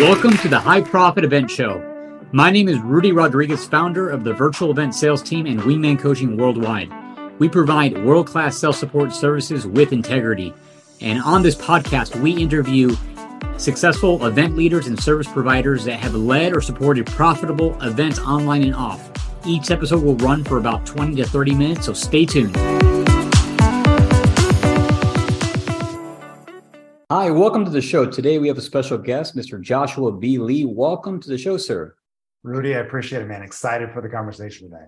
Welcome to the High Profit Event Show. My name is Rudy Rodriguez, founder of the virtual event sales team and Wingman Coaching Worldwide. We provide world class sales support services with integrity. And on this podcast, we interview successful event leaders and service providers that have led or supported profitable events online and off. Each episode will run for about 20 to 30 minutes, so stay tuned. Hi, welcome to the show. Today we have a special guest, Mr. Joshua B. Lee. Welcome to the show, sir. Rudy, I appreciate it, man. Excited for the conversation today.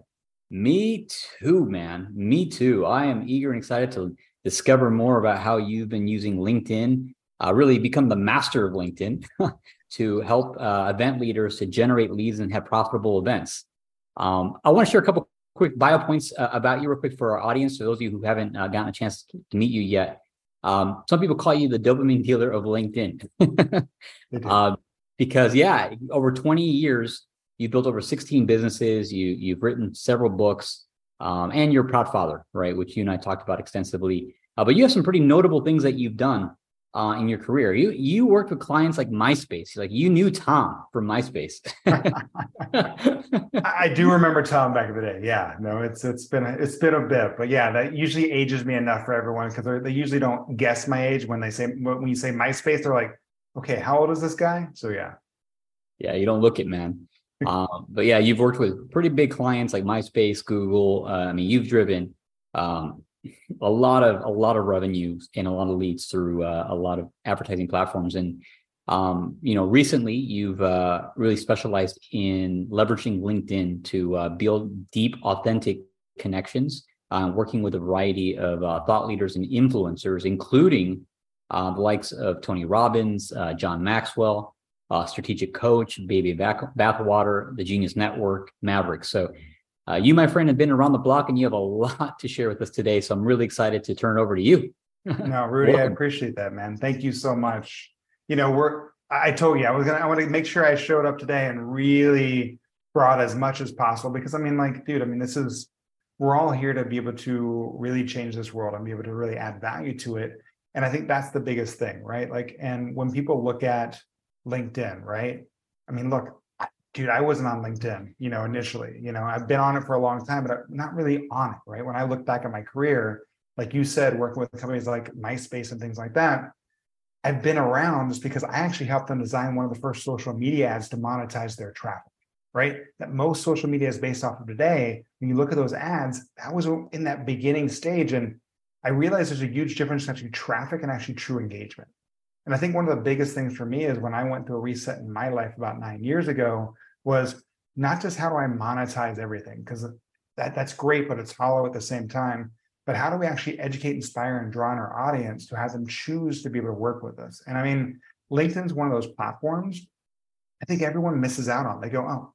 Me too, man. Me too. I am eager and excited to discover more about how you've been using LinkedIn uh, really become the master of LinkedIn to help uh, event leaders to generate leads and have profitable events. Um, I want to share a couple quick bio points uh, about you, real quick, for our audience. For those of you who haven't uh, gotten a chance to meet you yet, um, some people call you the dopamine dealer of LinkedIn uh, because, yeah, over 20 years, you've built over 16 businesses. You you've written several books, um, and you're a proud father, right? Which you and I talked about extensively. Uh, but you have some pretty notable things that you've done uh, in your career. You you worked with clients like MySpace. Like you knew Tom from MySpace. I do remember Tom back in the day. Yeah, no, it's it's been it's been a bit, but yeah, that usually ages me enough for everyone because they usually don't guess my age when they say when you say MySpace. They're like, okay, how old is this guy? So yeah, yeah, you don't look it, man. um, but yeah, you've worked with pretty big clients like MySpace, Google. Uh, I mean, you've driven um, a lot of a lot of revenue and a lot of leads through uh, a lot of advertising platforms. And um, you know recently you've uh, really specialized in leveraging linkedin to uh, build deep authentic connections uh, working with a variety of uh, thought leaders and influencers including uh, the likes of tony robbins john maxwell strategic coach baby bathwater the genius network maverick. So uh, you, my friend, have been around the block and you have a lot to share with us today. So I'm really excited to turn it over to you. no, Rudy, I appreciate that, man. Thank you so much. You know, we're, I told you I was going to, I want to make sure I showed up today and really brought as much as possible because I mean, like, dude, I mean, this is, we're all here to be able to really change this world and be able to really add value to it. And I think that's the biggest thing, right? Like, and when people look at LinkedIn, right? I mean, look, dude, I wasn't on LinkedIn, you know, initially. You know, I've been on it for a long time, but I'm not really on it, right? When I look back at my career, like you said, working with companies like MySpace and things like that, I've been around just because I actually helped them design one of the first social media ads to monetize their traffic, right? That most social media is based off of today. When you look at those ads, that was in that beginning stage. And I realized there's a huge difference between traffic and actually true engagement. And I think one of the biggest things for me is when I went through a reset in my life about nine years ago was not just how do I monetize everything, because that, that's great, but it's hollow at the same time. But how do we actually educate, inspire, and draw in our audience to have them choose to be able to work with us? And I mean, LinkedIn's one of those platforms I think everyone misses out on. They go, oh,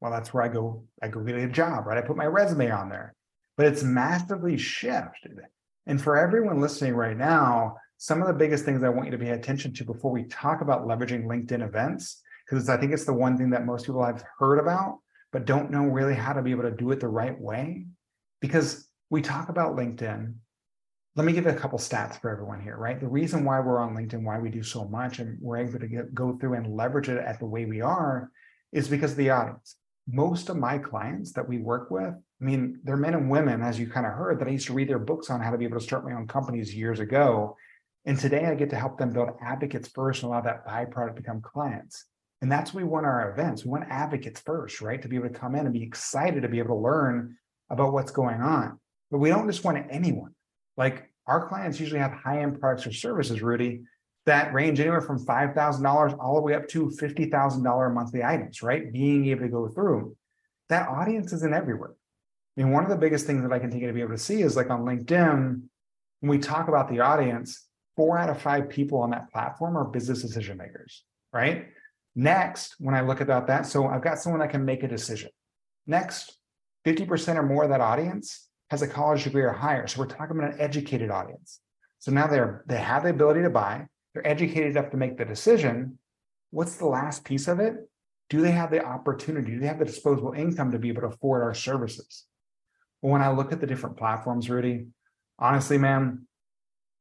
well, that's where I go, I go get a job, right? I put my resume on there. But it's massively shifted. And for everyone listening right now, some of the biggest things I want you to pay attention to before we talk about leveraging LinkedIn events, because I think it's the one thing that most people have heard about, but don't know really how to be able to do it the right way. Because we talk about LinkedIn. Let me give a couple stats for everyone here, right? The reason why we're on LinkedIn, why we do so much, and we're able to get, go through and leverage it at the way we are, is because of the audience. Most of my clients that we work with, I mean, they're men and women, as you kind of heard, that I used to read their books on how to be able to start my own companies years ago and today I get to help them build advocates first and allow that byproduct to become clients. And that's what we want our events. We want advocates first, right? To be able to come in and be excited to be able to learn about what's going on. But we don't just want anyone. Like our clients usually have high-end products or services, Rudy, that range anywhere from $5,000 all the way up to $50,000 monthly items, right? Being able to go through. That audience isn't everywhere. I mean, one of the biggest things that I can take you to be able to see is like on LinkedIn, when we talk about the audience, four out of five people on that platform are business decision makers, right? Next, when I look about that, so I've got someone that can make a decision. Next, 50% or more of that audience has a college degree or higher. So we're talking about an educated audience. So now they're they have the ability to buy, they're educated enough to make the decision. What's the last piece of it? Do they have the opportunity? Do they have the disposable income to be able to afford our services? Well, when I look at the different platforms, Rudy, honestly, man,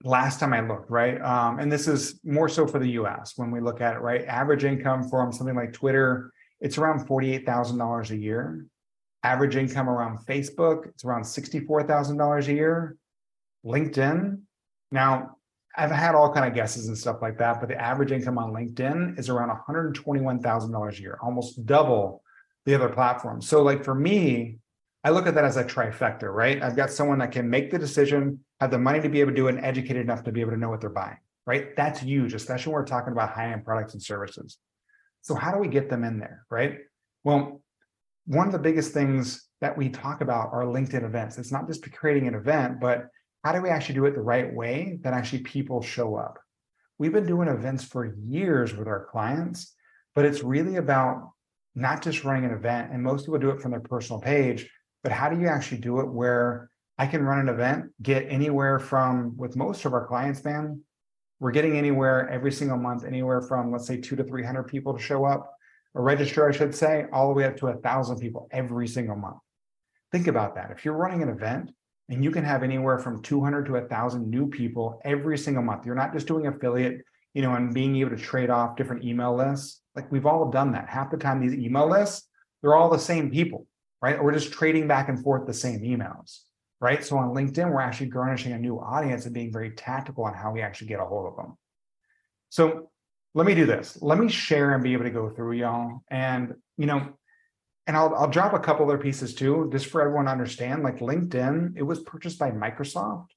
last time I looked, right? Um, and this is more so for the US when we look at it, right? Average income from something like Twitter, it's around $48,000 a year. Average income around Facebook, it's around $64,000 a year. LinkedIn, now I've had all kind of guesses and stuff like that, but the average income on LinkedIn is around $121,000 a year, almost double the other platforms. So like for me, I look at that as a trifecta, right? I've got someone that can make the decision, have the money to be able to do it, and educated enough to be able to know what they're buying, right? That's huge, especially when we're talking about high-end products and services. So how do we get them in there, right? Well, one of the biggest things that we talk about are LinkedIn events. It's not just creating an event, but how do we actually do it the right way that actually people show up? We've been doing events for years with our clients, but it's really about not just running an event. And most people do it from their personal page, but how do you actually do it where I can run an event, get anywhere from with most of our clients, man, we're getting anywhere every single month, anywhere from let's say two to 300 people to show up or register, I should say, all the way up to a thousand people every single month. Think about that. If you're running an event and you can have anywhere from 200 to a thousand new people every single month, you're not just doing affiliate, you know, and being able to trade off different email lists. Like we've all done that. Half the time, these email lists, they're all the same people right? Or we're just trading back and forth the same emails, right? So on LinkedIn, we're actually garnishing a new audience and being very tactical on how we actually get a hold of them. So let me do this. Let me share and be able to go through y'all. And, you know, and I'll, I'll drop a couple other pieces too, just for everyone to understand. Like LinkedIn, it was purchased by Microsoft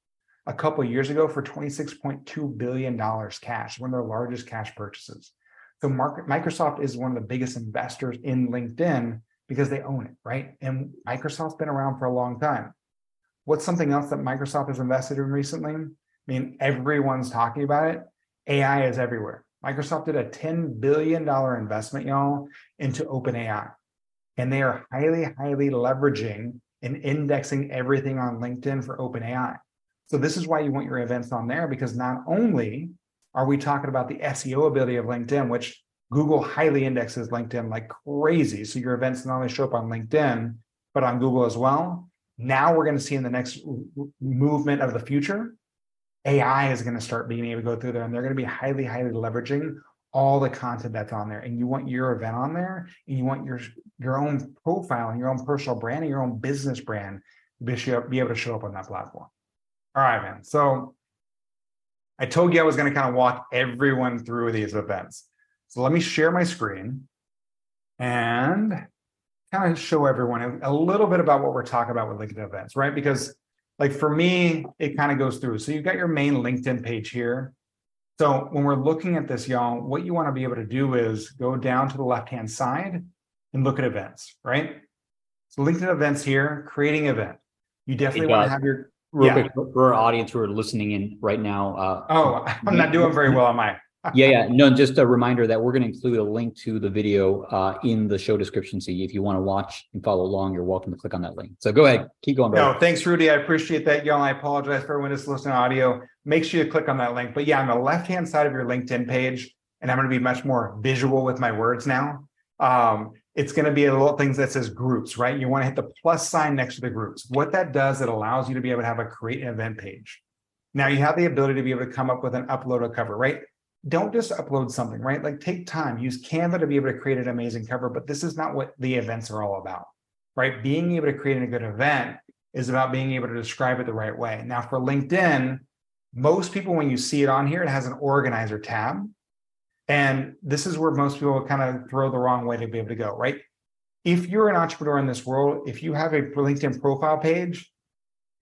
a couple years ago for $26.2 billion cash, one of their largest cash purchases. So Microsoft is one of the biggest investors in LinkedIn because they own it, right? And Microsoft's been around for a long time. What's something else that Microsoft has invested in recently? I mean, everyone's talking about it. AI is everywhere. Microsoft did a $10 billion investment, y'all, into OpenAI. And they are highly, highly leveraging and indexing everything on LinkedIn for OpenAI. So this is why you want your events on there, because not only are we talking about the SEO ability of LinkedIn, which Google highly indexes LinkedIn like crazy. So your events not only show up on LinkedIn, but on Google as well. Now we're going to see in the next movement of the future, AI is going to start being able to go through there and they're going to be highly, highly leveraging all the content that's on there. And you want your event on there and you want your, your own profile and your own personal brand and your own business brand to be able to show up on that platform. All right, man. So I told you I was going to kind of walk everyone through these events. So let me share my screen and kind of show everyone a little bit about what we're talking about with LinkedIn events, right? Because like for me, it kind of goes through. So you've got your main LinkedIn page here. So when we're looking at this, y'all, what you want to be able to do is go down to the left-hand side and look at events, right? So LinkedIn events here, creating event. You definitely want to have your real yeah. quick for our audience who are listening in right now. Uh, oh, I'm not doing very well on my yeah, yeah. No, just a reminder that we're going to include a link to the video uh, in the show description. So if you want to watch and follow along, you're welcome to click on that link. So go ahead, keep going. No, thanks, Rudy. I appreciate that, y'all. I apologize for everyone that's listening to audio. Make sure you click on that link. But yeah, on the left-hand side of your LinkedIn page, and I'm going to be much more visual with my words now. Um, it's going to be a little things that says groups, right? You want to hit the plus sign next to the groups. What that does, it allows you to be able to have a create an event page. Now you have the ability to be able to come up with an upload a cover, right? Don't just upload something, right? Like take time, use Canva to be able to create an amazing cover, but this is not what the events are all about, right? Being able to create a good event is about being able to describe it the right way. Now, for LinkedIn, most people, when you see it on here, it has an organizer tab. And this is where most people kind of throw the wrong way to be able to go, right? If you're an entrepreneur in this world, if you have a LinkedIn profile page,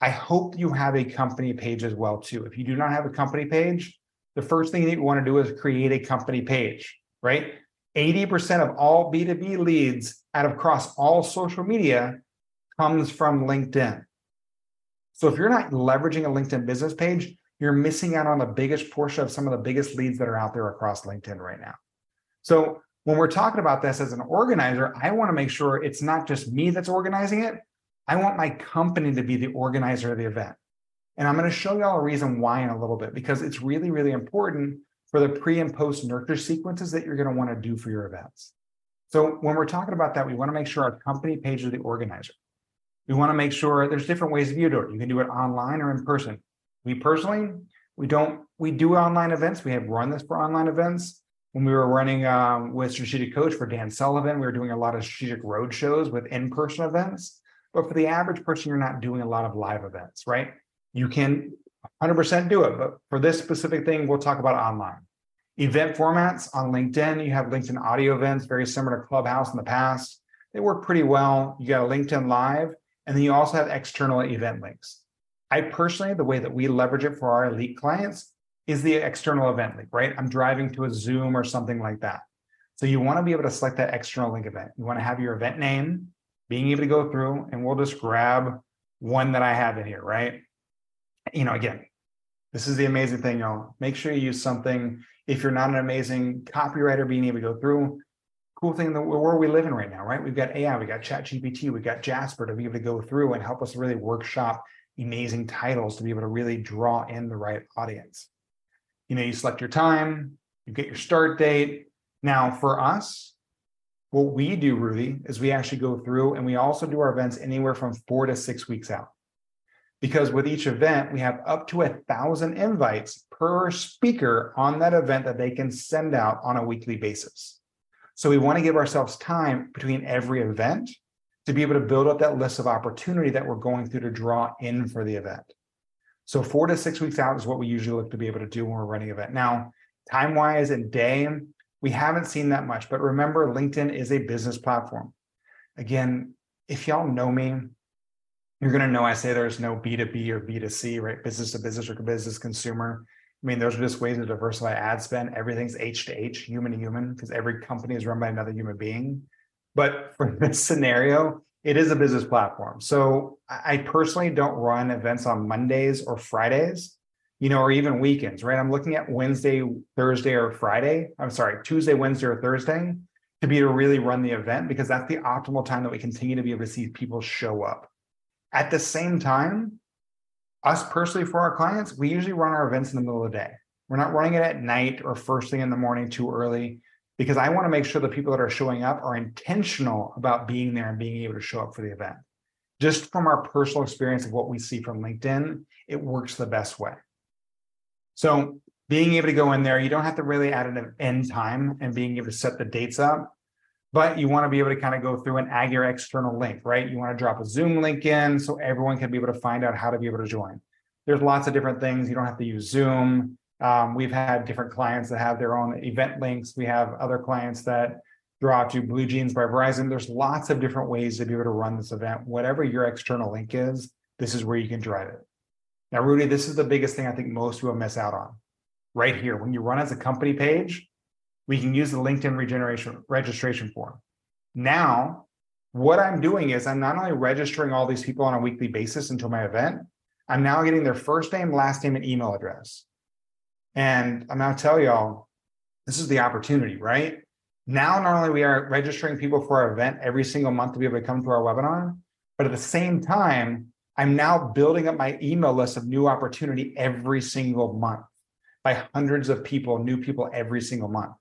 I hope you have a company page as well too. If you do not have a company page, the first thing that you want to do is create a company page, right? 80% of all B2B leads out of across all social media comes from LinkedIn. So if you're not leveraging a LinkedIn business page, you're missing out on the biggest portion of some of the biggest leads that are out there across LinkedIn right now. So when we're talking about this as an organizer, I want to make sure it's not just me that's organizing it. I want my company to be the organizer of the event. And I'm going to show y'all a reason why in a little bit, because it's really, really important for the pre and post nurture sequences that you're going to want to do for your events. So when we're talking about that, we want to make sure our company page is the organizer. We want to make sure there's different ways of you do it. You can do it online or in person. We personally, We don't, we do online events. We have run this for online events. When we were running um, with Strategic Coach for Dan Sullivan, we were doing a lot of strategic road shows with in-person events. But for the average person, you're not doing a lot of live events, right? You can 100% do it, but for this specific thing, we'll talk about online. Event formats on LinkedIn, you have LinkedIn audio events, very similar to Clubhouse in the past. They work pretty well. You got a LinkedIn Live, and then you also have external event links. I personally, the way that we leverage it for our elite clients is the external event link, right? I'm driving to a Zoom or something like that. So you want to be able to select that external link event. You want to have your event name, being able to go through, and we'll just grab one that I have in here, right? You know, again, this is the amazing thing, y'all. Make sure you use something. If you're not an amazing copywriter, being able to go through, cool thing that where we live in right now, right? We've got AI, we got Chat GPT, we got Jasper to be able to go through and help us really workshop amazing titles to be able to really draw in the right audience. You know, you select your time, you get your start date. Now, for us, what we do, Rudy, is we actually go through and we also do our events anywhere from four to six weeks out. Because with each event, we have up to a thousand invites per speaker on that event that they can send out on a weekly basis. So we want to give ourselves time between every event to be able to build up that list of opportunity that we're going through to draw in for the event. So four to six weeks out is what we usually look to be able to do when we're running an event. Now, time wise and day, we haven't seen that much, but remember, LinkedIn is a business platform. Again, if y'all know me, you're going to know I say there's no B2B or B2C, right? Business to business or business consumer. I mean, those are just ways to diversify ad spend. Everything's H to H, human to human, because every company is run by another human being. But for this scenario, it is a business platform. So I personally don't run events on Mondays or Fridays, you know, or even weekends, right? I'm looking at Wednesday, Thursday, or Friday. I'm sorry, Tuesday, Wednesday, or Thursday to be able to really run the event because that's the optimal time that we continue to be able to see people show up. At the same time, us personally for our clients, we usually run our events in the middle of the day. We're not running it at night or first thing in the morning too early because I want to make sure the people that are showing up are intentional about being there and being able to show up for the event. Just from our personal experience of what we see from LinkedIn, it works the best way. So, being able to go in there, you don't have to really add an end time and being able to set the dates up, but you want to be able to kind of go through and add your external link, right? You want to drop a Zoom link in so everyone can be able to find out how to be able to join. There's lots of different things. You don't have to use Zoom. Um, we've had different clients that have their own event links. We have other clients that draw to Blue Jeans by Verizon. There's lots of different ways to be able to run this event. Whatever your external link is, this is where you can drive it. Now, Rudy, this is the biggest thing I think most people miss out on. Right here, when you run as a company page, we can use the LinkedIn regeneration registration form. Now, what I'm doing is I'm not only registering all these people on a weekly basis until my event, I'm now getting their first name, last name, and email address. And I'm to tell y'all, this is the opportunity, right? Now, not only we are registering people for our event every single month to be able to come to our webinar, but at the same time, I'm now building up my email list of new opportunity every single month by hundreds of people, new people every single month.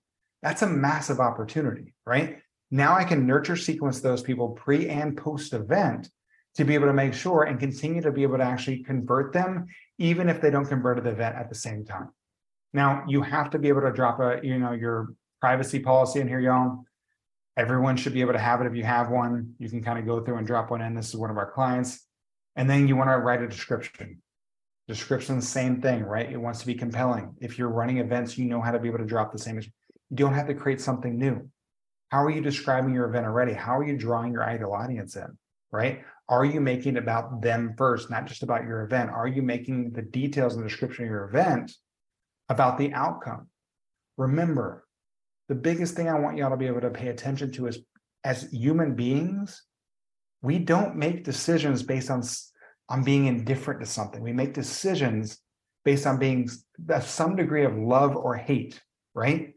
That's a massive opportunity, right? Now I can nurture sequence those people pre and post event to be able to make sure and continue to be able to actually convert them, even if they don't convert to the event at the same time. Now you have to be able to drop a, you know, your privacy policy in here, y'all. Everyone should be able to have it. If you have one, you can kind of go through and drop one in. This is one of our clients. And then you want to write a description. Description, same thing, right? It wants to be compelling. If you're running events, you know how to be able to drop the same. You don't have to create something new. How are you describing your event already? How are you drawing your ideal audience in, right? Are you making it about them first, not just about your event? Are you making the details and description of your event about the outcome. Remember, the biggest thing I want y'all to be able to pay attention to is as human beings, we don't make decisions based on, on being indifferent to something. We make decisions based on being some degree of love or hate, right?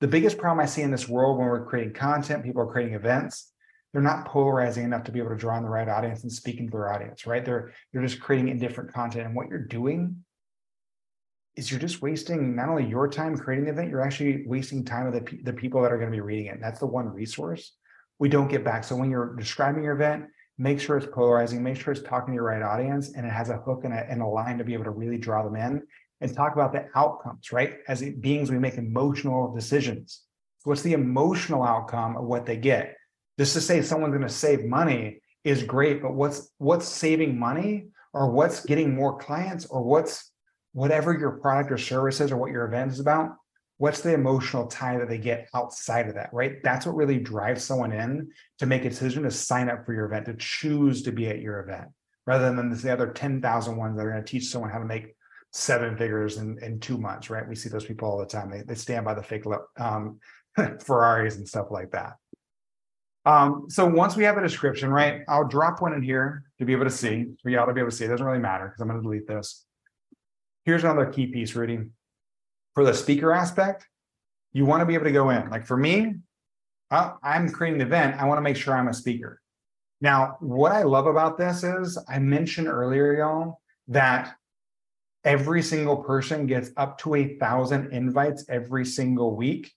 The biggest problem I see in this world when we're creating content, people are creating events, they're not polarizing enough to be able to draw in the right audience and speaking to their audience, right? They're they're just creating indifferent content. And what you're doing is you're just wasting not only your time creating the event, you're actually wasting time of the, the people that are going to be reading it. And that's the one resource we don't get back. So when you're describing your event, make sure it's polarizing, make sure it's talking to your right audience and it has a hook and a, and a line to be able to really draw them in and talk about the outcomes, right? As beings, we make emotional decisions. What's the emotional outcome of what they get? Just to say someone's going to save money is great, but what's what's saving money or what's getting more clients or what's whatever your product or service is or what your event is about, what's the emotional tie that they get outside of that, right? That's what really drives someone in to make a decision to sign up for your event, to choose to be at your event, rather than the other 10,000 ones that are going to teach someone how to make seven figures in, in two months, right? We see those people all the time. They, they stand by the fake um, Ferraris and stuff like that. Um, so once we have a description, right, I'll drop one in here to be able to see, for y'all to be able to see. It doesn't really matter because I'm going to delete this. Here's another key piece, Rudy. For the speaker aspect, you want to be able to go in. Like for me, I'm creating an event. I want to make sure I'm a speaker. Now, what I love about this is I mentioned earlier, y'all, that every single person gets up to a thousand invites every single week.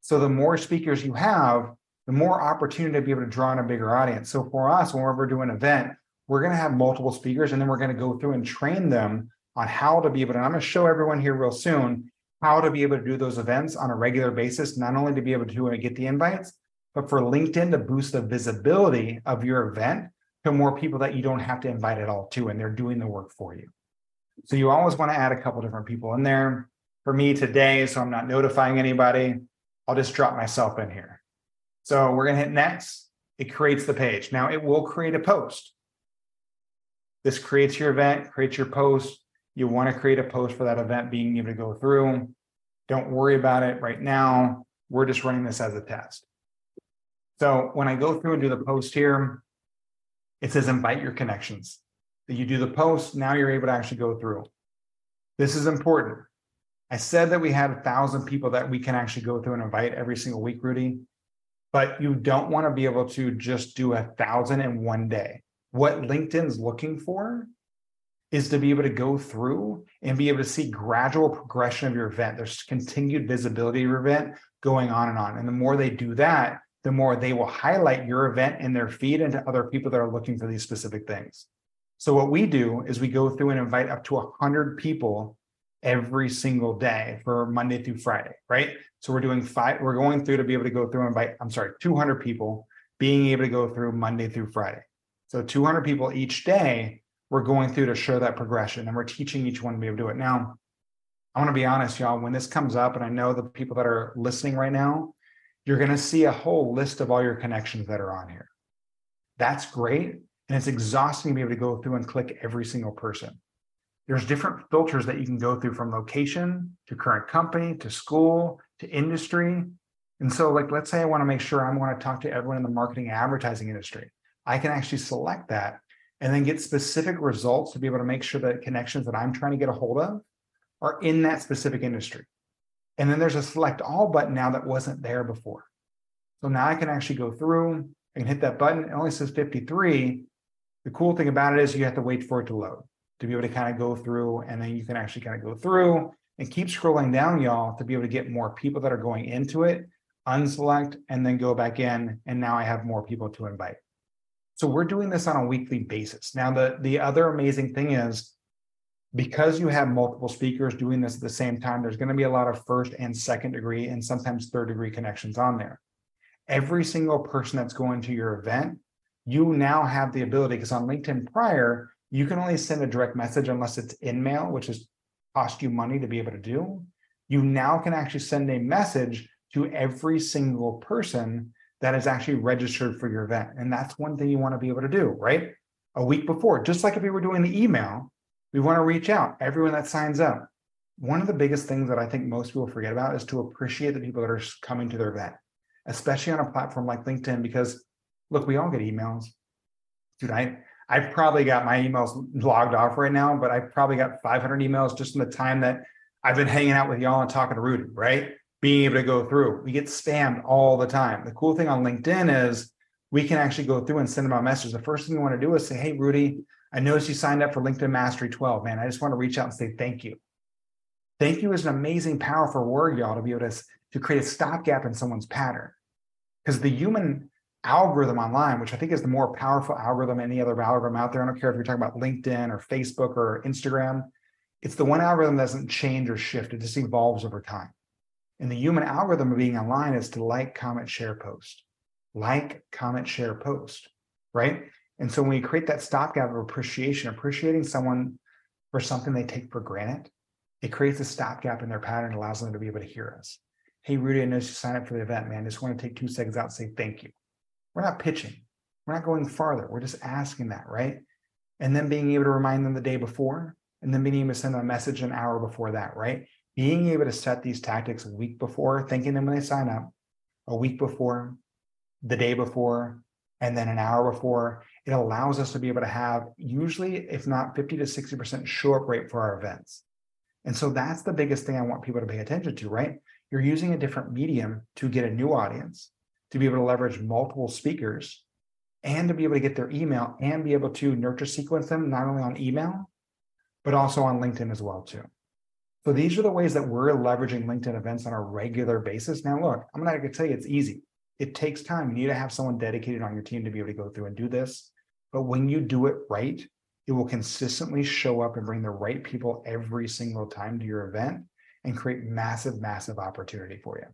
So the more speakers you have, the more opportunity to be able to draw in a bigger audience. So for us, when we're doing an event, we're going to have multiple speakers and then we're going to go through and train them on how to be able to, I'm going to show everyone here real soon how to be able to do those events on a regular basis, not only to be able to get the invites, but for LinkedIn to boost the visibility of your event to more people that you don't have to invite at all to, and they're doing the work for you. So you always want to add a couple different people in there. For me today, so I'm not notifying anybody, I'll just drop myself in here. So we're going to hit next. It creates the page. Now it will create a post. This creates your event, creates your post. You want to create a post for that event being able to go through. Don't worry about it right now. We're just running this as a test. So when I go through and do the post here, it says invite your connections. That you do the post, now you're able to actually go through. This is important. I said that we had a thousand people that we can actually go through and invite every single week, Rudy but you don't want to be able to just do a thousand in one day. What LinkedIn's looking for is to be able to go through and be able to see gradual progression of your event. There's continued visibility of your event going on and on. And the more they do that, the more they will highlight your event in their feed and to other people that are looking for these specific things. So what we do is we go through and invite up to 100 people every single day for Monday through Friday, right? So we're doing five, we're going through to be able to go through and invite, I'm sorry, 200 people being able to go through Monday through Friday. So 200 people each day, we're going through to show that progression and we're teaching each one to be able to do it. Now, I want to be honest, y'all, when this comes up, and I know the people that are listening right now, you're going to see a whole list of all your connections that are on here. That's great. And it's exhausting to be able to go through and click every single person there's different filters that you can go through from location to current company to school to industry. And so, like, let's say I want to make sure I want to talk to everyone in the marketing advertising industry. I can actually select that and then get specific results to be able to make sure that connections that I'm trying to get a hold of are in that specific industry. And then there's a select all button now that wasn't there before. So now I can actually go through, I can hit that button. It only says 53. The cool thing about it is you have to wait for it to load to be able to kind of go through and then you can actually kind of go through and keep scrolling down y'all to be able to get more people that are going into it unselect and then go back in and now i have more people to invite. So we're doing this on a weekly basis. Now the the other amazing thing is because you have multiple speakers doing this at the same time there's going to be a lot of first and second degree and sometimes third degree connections on there. Every single person that's going to your event you now have the ability because on linkedin prior you can only send a direct message unless it's InMail, which has cost you money to be able to do. You now can actually send a message to every single person that is actually registered for your event. And that's one thing you want to be able to do, right? A week before, just like if we were doing the email, we want to reach out everyone that signs up. One of the biggest things that I think most people forget about is to appreciate the people that are coming to their event, especially on a platform like LinkedIn, because look, we all get emails. Dude, I I've probably got my emails logged off right now, but I've probably got 500 emails just in the time that I've been hanging out with y'all and talking to Rudy, right? Being able to go through. We get spammed all the time. The cool thing on LinkedIn is we can actually go through and send them a message. The first thing we want to do is say, Hey, Rudy, I noticed you signed up for LinkedIn Mastery 12. Man, I just want to reach out and say thank you. Thank you is an amazing, powerful word, y'all, to be able to, to create a stopgap in someone's pattern. Because the human algorithm online, which I think is the more powerful algorithm any other algorithm out there. I don't care if you're talking about LinkedIn or Facebook or Instagram. It's the one algorithm that doesn't change or shift, it just evolves over time. And the human algorithm of being online is to like, comment, share, post. Like, comment, share, post, right? And so when we create that stopgap of appreciation, appreciating someone for something they take for granted, it creates a stopgap in their pattern, allows them to be able to hear us. Hey, Rudy, I noticed you signed up for the event, man. Just want to take two seconds out and say thank you. We're not pitching. We're not going farther. We're just asking that, right? And then being able to remind them the day before, and then being able to send them a message an hour before that, right? Being able to set these tactics a week before, thanking them when they sign up, a week before, the day before, and then an hour before, it allows us to be able to have usually, if not 50 to 60% show up rate for our events. And so that's the biggest thing I want people to pay attention to, right? You're using a different medium to get a new audience, to be able to leverage multiple speakers, and to be able to get their email and be able to nurture sequence them not only on email, but also on LinkedIn as well too. So these are the ways that we're leveraging LinkedIn events on a regular basis. Now, look, I'm not going to tell you it's easy. It takes time. You need to have someone dedicated on your team to be able to go through and do this. But when you do it right, it will consistently show up and bring the right people every single time to your event and create massive, massive opportunity for you.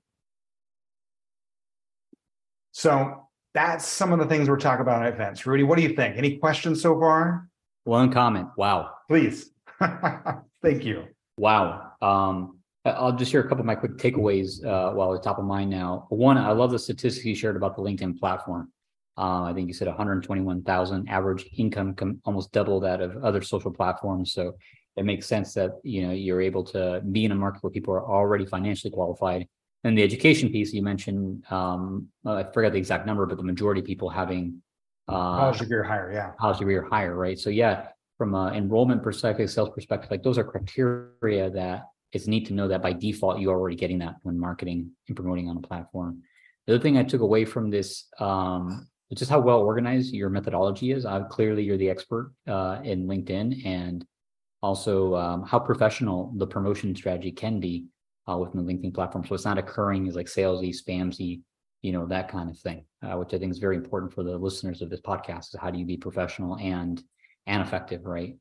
So that's some of the things we're talking about at events. Rudy, what do you think? Any questions so far? One comment. Wow. Please. Thank you. Wow. Um, I'll just share a couple of my quick takeaways uh, while it's top of mind now. One, I love the statistics you shared about the LinkedIn platform. Uh, I think you said 121,000 average income, com- almost double that of other social platforms. So it makes sense that you know you're able to be in a market where people are already financially qualified. And the education piece you mentioned, um, I forgot the exact number, but the majority of people having uh, college degree or higher, yeah, college degree or higher, right? So yeah, from an enrollment perspective, sales perspective, like those are criteria that it's neat to know that by default you're already getting that when marketing and promoting on a platform. The other thing I took away from this um, is just how well organized your methodology is. Uh, clearly, you're the expert uh, in LinkedIn, and also um, how professional the promotion strategy can be uh, within the LinkedIn platform. So it's not occurring as like salesy, spamsy, you know, that kind of thing, uh, which I think is very important for the listeners of this podcast. Is how do you be professional and and effective, right?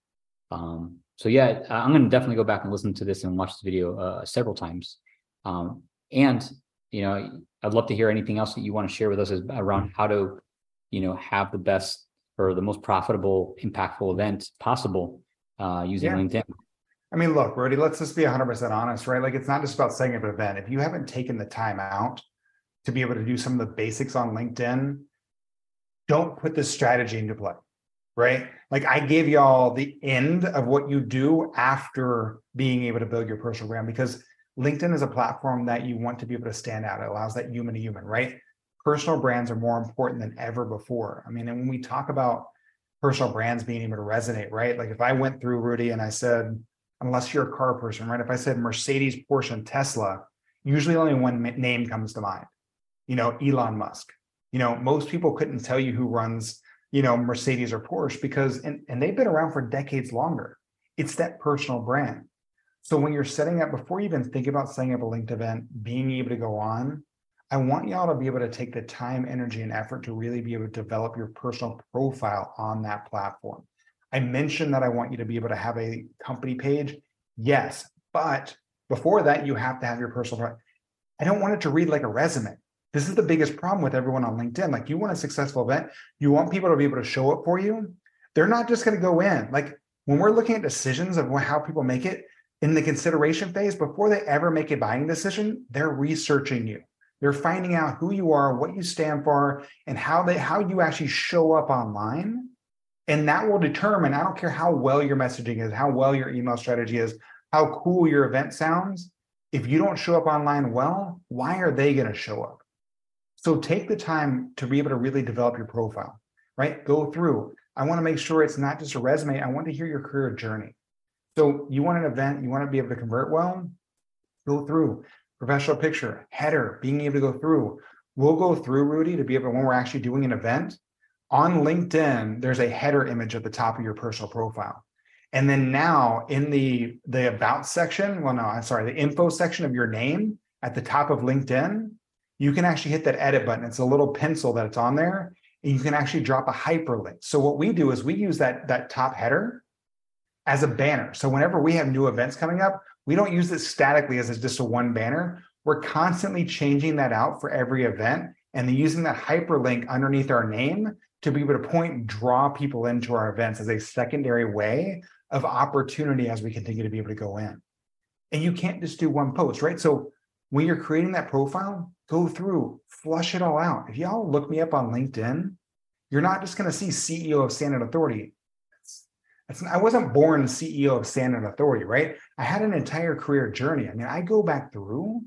Um, so yeah, I'm going to definitely go back and listen to this and watch the video uh, several times. Um, and you know, I'd love to hear anything else that you want to share with us around how to, you know, have the best or the most profitable, impactful event possible uh, using yeah. LinkedIn. I mean, look, Rudy, let's just be 100% honest, right? Like, it's not just about setting up an event. If you haven't taken the time out to be able to do some of the basics on LinkedIn, don't put this strategy into play, right? Like, I gave y'all the end of what you do after being able to build your personal brand because LinkedIn is a platform that you want to be able to stand out. It allows that human to human, right? Personal brands are more important than ever before. I mean, and when we talk about personal brands being able to resonate, right? Like if I went through Rudy and I said, unless you're a car person, right? If I said Mercedes, Porsche, and Tesla, usually only one name comes to mind. You know, Elon Musk. You know, most people couldn't tell you who runs, you know, Mercedes or Porsche because, and, and they've been around for decades longer. It's that personal brand. So when you're setting up, before you even think about setting up a linked event, being able to go on, I want y'all to be able to take the time, energy, and effort to really be able to develop your personal profile on that platform. I mentioned that I want you to be able to have a company page. Yes, but before that, you have to have your personal. I don't want it to read like a resume. This is the biggest problem with everyone on LinkedIn. Like, you want a successful event, you want people to be able to show up for you. They're not just going to go in. Like, when we're looking at decisions of how people make it in the consideration phase, before they ever make a buying decision, they're researching you. They're finding out who you are, what you stand for, and how they how you actually show up online. And that will determine, I don't care how well your messaging is, how well your email strategy is, how cool your event sounds. If you don't show up online well, why are they going to show up? So take the time to be able to really develop your profile, right? Go through. I want to make sure it's not just a resume. I want to hear your career journey. So you want an event, you want to be able to convert well, go through professional picture, header, being able to go through. We'll go through, Rudy, to be able, when we're actually doing an event on LinkedIn, there's a header image at the top of your personal profile. And then now in the, the about section, well, no, I'm sorry, the info section of your name at the top of LinkedIn, you can actually hit that edit button. It's a little pencil that it's on there. And you can actually drop a hyperlink. So what we do is we use that, that top header as a banner. So whenever we have new events coming up, we don't use it statically as it's just a one banner. We're constantly changing that out for every event and then using that hyperlink underneath our name to be able to point and draw people into our events as a secondary way of opportunity as we continue to be able to go in. And you can't just do one post, right? So when you're creating that profile, go through, flush it all out. If y'all look me up on LinkedIn, you're not just going to see CEO of StandOut Authority. It's, I wasn't born CEO of StandOut Authority, right? I had an entire career journey. I mean, I go back through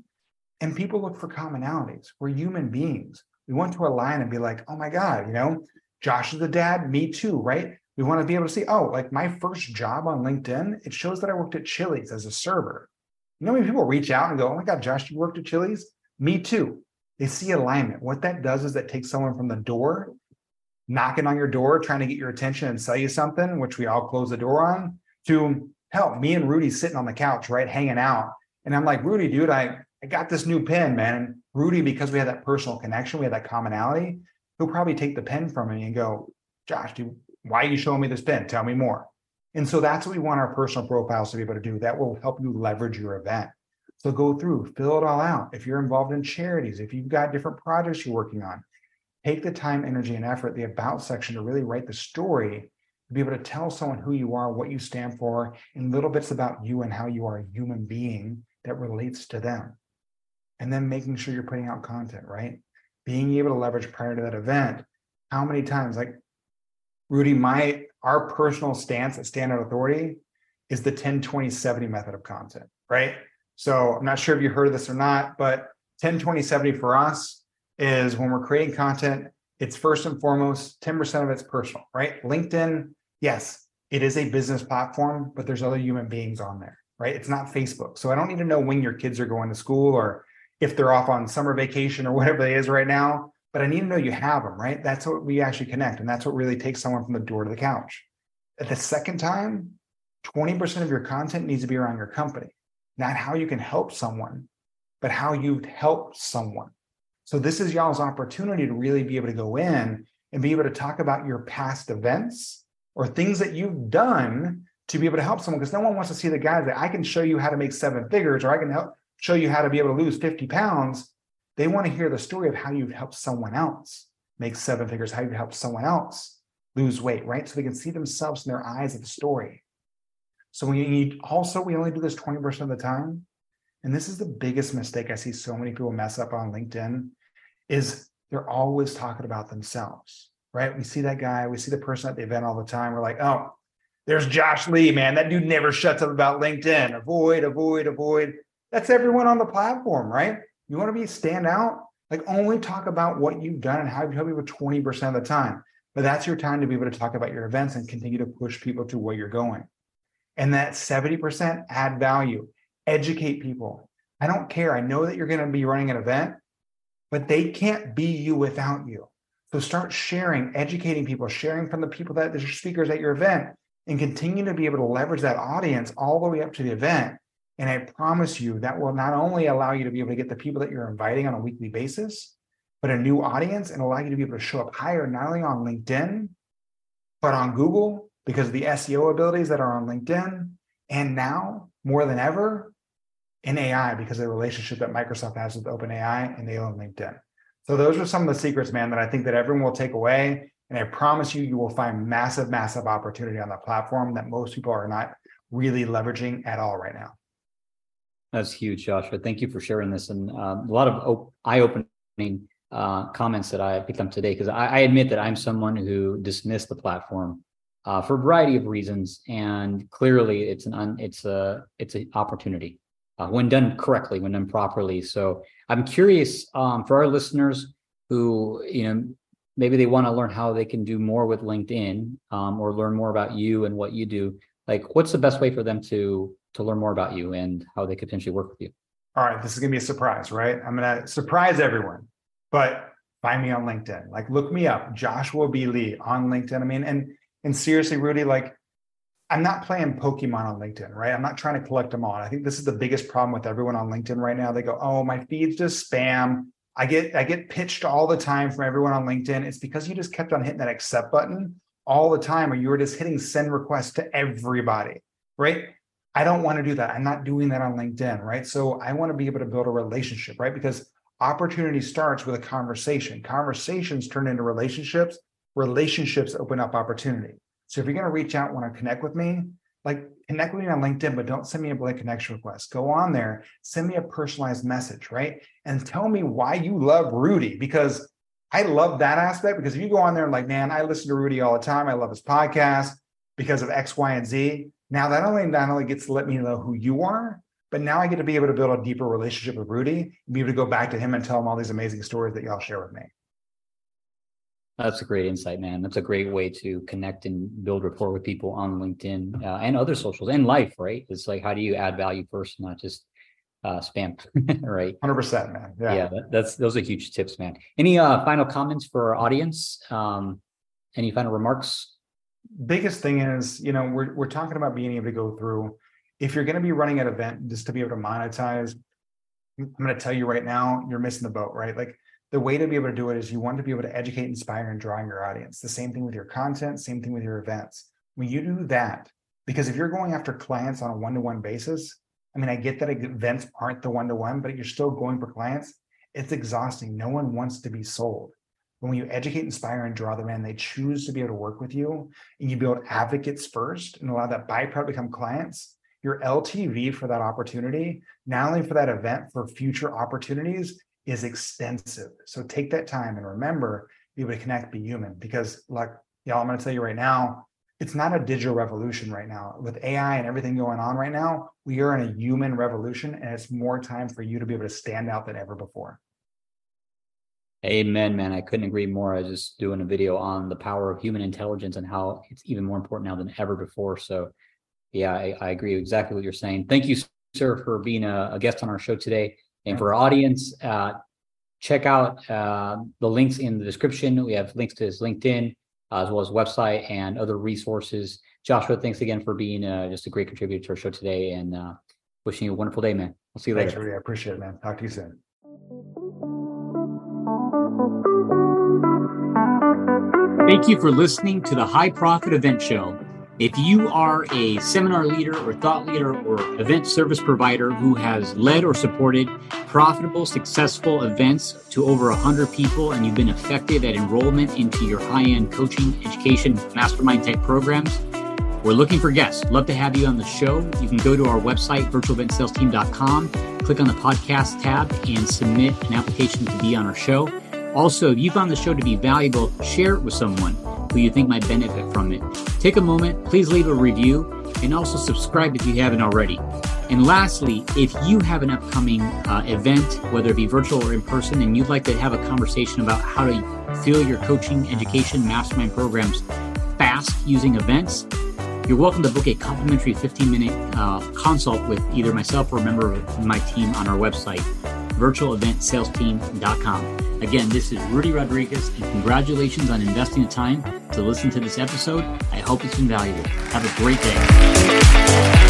and people look for commonalities. We're human beings. We want to align and be like, oh my God, you know, Josh is the dad, me too, right? We want to be able to see, oh, like my first job on LinkedIn, it shows that I worked at Chili's as a server. You know, when people reach out and go, oh my God, Josh, you worked at Chili's? Me too. They see alignment. What that does is that takes someone from the door, knocking on your door, trying to get your attention and sell you something, which we all close the door on, to help me and Rudy sitting on the couch, right, hanging out. And I'm like, Rudy, dude, I, I got this new pen, man. And Rudy, because we had that personal connection, we had that commonality, he'll probably take the pen from me and go, Josh, why are you showing me this pen? Tell me more. And so that's what we want our personal profiles to be able to do. That will help you leverage your event. So go through, fill it all out. If you're involved in charities, if you've got different projects you're working on, take the time, energy, and effort, the about section to really write the story, to be able to tell someone who you are, what you stand for, and little bits about you and how you are a human being that relates to them. And then making sure you're putting out content, right? Being able to leverage prior to that event. How many times, like Rudy, my our personal stance at StandOut Authority is the 10 20 70 method of content, right? So I'm not sure if you heard of this or not, but 10 20 70 for us is when we're creating content, it's first and foremost 10% of it's personal, right? LinkedIn, yes, it is a business platform, but there's other human beings on there, right? It's not Facebook. So I don't need to know when your kids are going to school or if they're off on summer vacation or whatever it is right now but I need to know you have them, right? That's what we actually connect. And that's what really takes someone from the door to the couch. At the second time, 20% of your content needs to be around your company, not how you can help someone, but how you've helped someone. So this is y'all's opportunity to really be able to go in and be able to talk about your past events or things that you've done to be able to help someone because no one wants to see the guy that I can show you how to make seven figures or I can help show you how to be able to lose 50 pounds they want to hear the story of how you've helped someone else make seven figures, how you've helped someone else lose weight, right? So they can see themselves in their eyes of the story. So we need also, we only do this 20% of the time. And this is the biggest mistake I see so many people mess up on LinkedIn is they're always talking about themselves, right? We see that guy, we see the person at the event all the time. We're like, oh, there's Josh Lee, man. That dude never shuts up about LinkedIn. Avoid, avoid, avoid. That's everyone on the platform, right? You want to be stand out? Like only talk about what you've done and how you help people 20% of the time. But that's your time to be able to talk about your events and continue to push people to where you're going. And that 70% add value, educate people. I don't care. I know that you're going to be running an event, but they can't be you without you. So start sharing, educating people, sharing from the people that are speakers at your event, and continue to be able to leverage that audience all the way up to the event and I promise you that will not only allow you to be able to get the people that you're inviting on a weekly basis, but a new audience and allow you to be able to show up higher, not only on LinkedIn, but on Google because of the SEO abilities that are on LinkedIn. And now more than ever in AI because of the relationship that Microsoft has with OpenAI and they own LinkedIn. So those are some of the secrets, man, that I think that everyone will take away. And I promise you, you will find massive, massive opportunity on the platform that most people are not really leveraging at all right now. That's huge, Joshua. Thank you for sharing this and um, a lot of op- eye-opening uh, comments that I picked up today because I, I, admit that I'm someone who dismissed the platform uh, for a variety of reasons, and clearly it's an un- it's a it's an opportunity uh, when done correctly, when done properly. So I'm curious um, for our listeners who you know maybe they want to learn how they can do more with LinkedIn um, or learn more about you and what you do. Like, what's the best way for them to to learn more about you and how they could potentially work with you. All right, this is gonna be a surprise, right? I'm gonna surprise everyone, but find me on LinkedIn. Like, look me up, Joshua B. Lee on LinkedIn. I mean, and and seriously, Rudy, like, I'm not playing Pokemon on LinkedIn, right? I'm not trying to collect them all. I think this is the biggest problem with everyone on LinkedIn right now. They go, "Oh, my feed's just spam." I get I get pitched all the time from everyone on LinkedIn. It's because you just kept on hitting that accept button all the time, or you were just hitting send requests to everybody. right? I don't want to do that. I'm not doing that on LinkedIn, right? So I want to be able to build a relationship, right? Because opportunity starts with a conversation. Conversations turn into relationships. Relationships open up opportunity. So if you're going to reach out, want to connect with me, like connect with me on LinkedIn, but don't send me a blank connection request. Go on there, send me a personalized message, right? And tell me why you love Rudy because I love that aspect. Because if you go on there and like, man, I listen to Rudy all the time. I love his podcast because of X, Y, and Z. Now that only not only gets to let me know who you are, but now I get to be able to build a deeper relationship with Rudy and be able to go back to him and tell him all these amazing stories that y'all share with me. That's a great insight, man. That's a great way to connect and build rapport with people on LinkedIn uh, and other socials and life, right? It's like, how do you add value first, not just uh, spam, right? 100%, man. Yeah. Yeah. That, that's, those are huge tips, man. Any uh, final comments for our audience? Um, any final remarks? Biggest thing is, you know, we're, we're talking about being able to go through, if you're going to be running an event just to be able to monetize, I'm going to tell you right now, you're missing the boat, right? Like the way to be able to do it is you want to be able to educate, inspire, and draw in your audience. The same thing with your content, same thing with your events. When you do that, because if you're going after clients on a one-to-one basis, I mean, I get that events aren't the one-to-one, but you're still going for clients. It's exhausting. No one wants to be sold. When you educate, inspire, and draw them in, they choose to be able to work with you, and you build advocates first and allow that byproduct become clients. Your LTV for that opportunity, not only for that event, for future opportunities, is extensive. So take that time and remember, be able to connect, be human. Because, like, y'all, I'm going to tell you right now, it's not a digital revolution right now. With AI and everything going on right now, we are in a human revolution, and it's more time for you to be able to stand out than ever before. Amen, man. I couldn't agree more. I was just doing a video on the power of human intelligence and how it's even more important now than ever before. So, yeah, I, I agree exactly what you're saying. Thank you, sir, for being a, a guest on our show today. And for our audience, uh, check out uh, the links in the description. We have links to his LinkedIn uh, as well as website and other resources. Joshua, thanks again for being uh, just a great contributor to our show today and uh, wishing you a wonderful day, man. We'll see you Thanks, later. Rudy. I appreciate it, man. Talk to you soon. Thank you for listening to the High Profit Event Show. If you are a seminar leader or thought leader or event service provider who has led or supported profitable, successful events to over 100 people and you've been effective at enrollment into your high end coaching, education, mastermind type programs, we're looking for guests. Love to have you on the show. You can go to our website, virtualeventsalesteam.com, click on the podcast tab, and submit an application to be on our show. Also, if you found the show to be valuable, share it with someone who you think might benefit from it. Take a moment, please leave a review, and also subscribe if you haven't already. And lastly, if you have an upcoming uh, event, whether it be virtual or in person, and you'd like to have a conversation about how to fill your coaching, education, mastermind programs fast using events, you're welcome to book a complimentary 15 minute uh, consult with either myself or a member of my team on our website, virtualeventsalesteam.com. Again, this is Rudy Rodriguez, and congratulations on investing the time to listen to this episode. I hope it's been valuable. Have a great day.